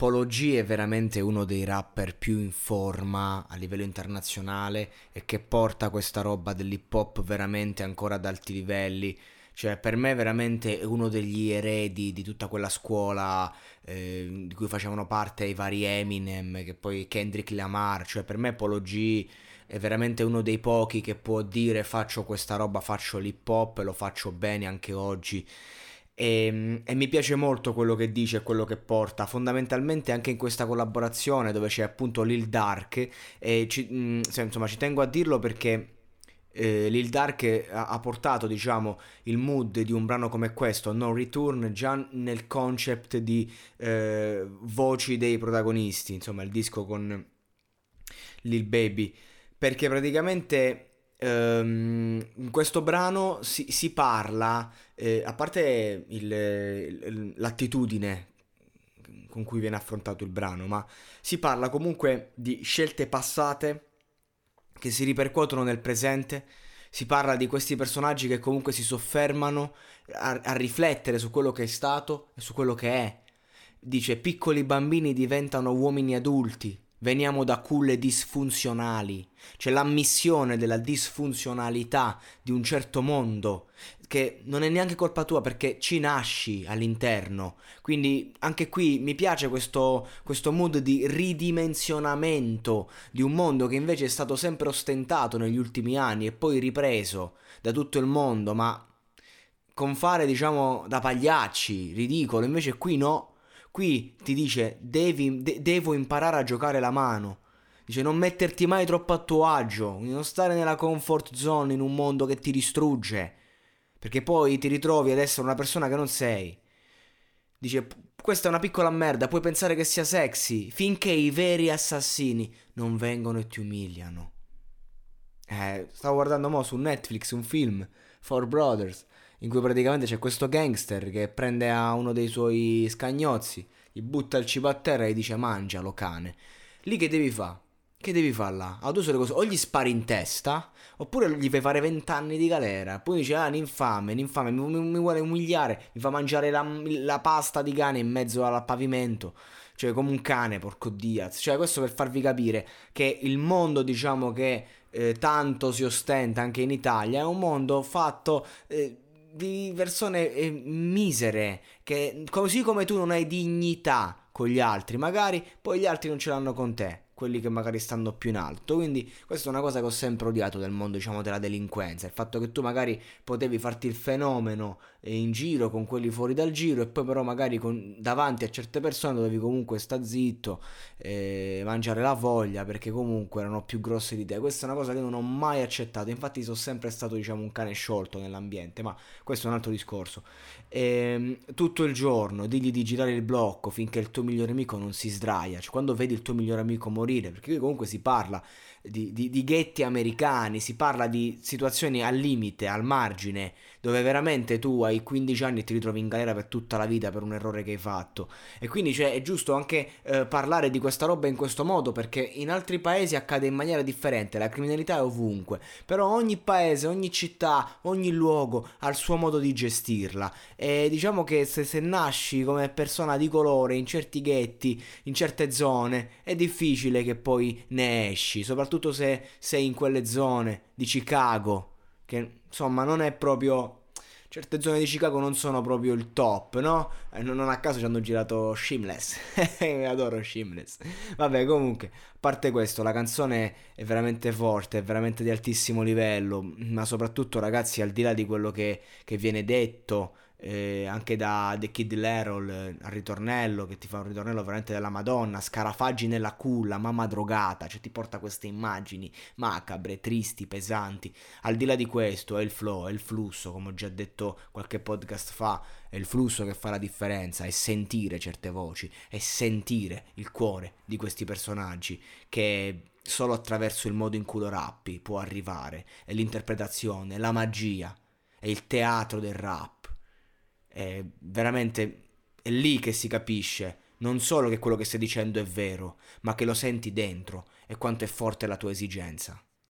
Polo G è veramente uno dei rapper più in forma a livello internazionale e che porta questa roba dell'hip hop veramente ancora ad alti livelli. Cioè, per me veramente è uno degli eredi di tutta quella scuola eh, di cui facevano parte i vari Eminem, che poi Kendrick Lamar. Cioè, per me Polo G è veramente uno dei pochi che può dire faccio questa roba, faccio l'hip hop e lo faccio bene anche oggi. E, ehm, e, mi piace molto quello che dice e quello che porta, fondamentalmente anche in questa collaborazione dove c'è appunto Lil Dark, e ci, mh, insomma ci tengo a dirlo perché eh, Lil Dark ha, ha, portato diciamo il mood di un brano come questo, No Return, già nel concept di eh, voci dei protagonisti, insomma il disco con Lil Baby, perché praticamente Um, in questo brano si, si parla, eh, a parte il, l'attitudine con cui viene affrontato il brano, ma si parla comunque di scelte passate che si ripercuotono nel presente. Si parla di questi personaggi che comunque si soffermano a, a riflettere su quello che è stato e su quello che è. Dice piccoli bambini diventano uomini adulti, Veniamo da culle disfunzionali, c'è l'ammissione della disfunzionalità di un certo mondo che non è neanche colpa tua perché ci nasci all'interno. Quindi anche qui mi piace questo, questo mood di ridimensionamento di un mondo che invece è stato sempre ostentato negli ultimi anni e poi ripreso da tutto il mondo, ma con fare diciamo da pagliacci, ridicolo, invece qui no Qui ti dice devi, de- devo imparare a giocare la mano. Dice non metterti mai troppo a tuo agio, non stare nella comfort zone in un mondo che ti distrugge. Perché poi ti ritrovi ad essere una persona che non sei. Dice questa è una piccola merda, puoi pensare che sia sexy, finché i veri assassini non vengono e ti umiliano. Eh, stavo guardando mo su Netflix un film, Four Brothers in cui praticamente c'è questo gangster che prende a uno dei suoi scagnozzi, gli butta il cibo a terra e gli dice mangialo cane. Lì che devi fare? Che devi fare là? A due sole cose, o gli spari in testa, oppure gli fai fare vent'anni di galera. Poi dice, ah, l'infame, l'infame, mi, mi, mi, vuole umiliare, mi fa mangiare la, la, pasta di cane in mezzo al pavimento. Cioè, come un cane, porco Diaz. Cioè, questo per farvi capire che il mondo, diciamo, che eh, tanto si ostenta anche in Italia, è un mondo fatto... Eh, di persone eh, misere, che così come tu non hai dignità con gli altri, magari poi gli altri non ce l'hanno con te quelli che magari stanno più in alto. Quindi questa è una cosa che ho sempre odiato del mondo, diciamo, della delinquenza. Il fatto che tu magari potevi farti il fenomeno in giro con quelli fuori dal giro e poi però magari con, davanti a certe persone dovevi comunque sta zitto, eh, mangiare la voglia perché comunque erano più grossi di te. Questa è una cosa che non ho mai accettato. Infatti sono sempre stato, diciamo, un cane sciolto nell'ambiente, ma questo è un altro discorso. E, ehm, tutto il giorno digli di girare il blocco finché il tuo migliore amico non si sdraia. Cioè quando vedi il tuo migliore amico morire morire, perché comunque si parla di, di, di, ghetti americani, si parla di situazioni al limite, al margine, dove veramente tu hai 15 anni e ti ritrovi in galera per tutta la vita per un errore che hai fatto. E quindi cioè, è giusto anche eh, parlare di questa roba in questo modo, perché in altri paesi accade in maniera differente, la criminalità è ovunque, però ogni paese, ogni città, ogni luogo ha il suo modo di gestirla. E diciamo che se, se nasci come persona di colore in certi ghetti, in certe zone, è difficile che poi ne esci, soprattutto soprattutto se sei in quelle zone di Chicago, che insomma non è proprio... Certe zone di Chicago non sono proprio il top, no? Eh, non a caso ci hanno girato Shameless. Adoro Shameless. Vabbè, comunque, a parte questo, la canzone è veramente forte, è veramente di altissimo livello, ma soprattutto, ragazzi, al di là di quello che, che viene detto, eh, anche da The Kid Lerol eh, al ritornello, che ti fa un ritornello veramente della Madonna, scarafaggi nella culla, mamma drogata, cioè ti porta queste immagini macabre, tristi, pesanti. Al di là di questo è il flow, è il flusso, come ho già detto qualche podcast fa, è il flusso che fa la differenza, è sentire certe voci, è sentire il cuore di questi personaggi che solo attraverso il modo in cui lo rappi può arrivare, è l'interpretazione, la magia, è il teatro del rap è veramente è lì che si capisce non solo che quello che stai dicendo è vero, ma che lo senti dentro e quanto è forte la tua esigenza.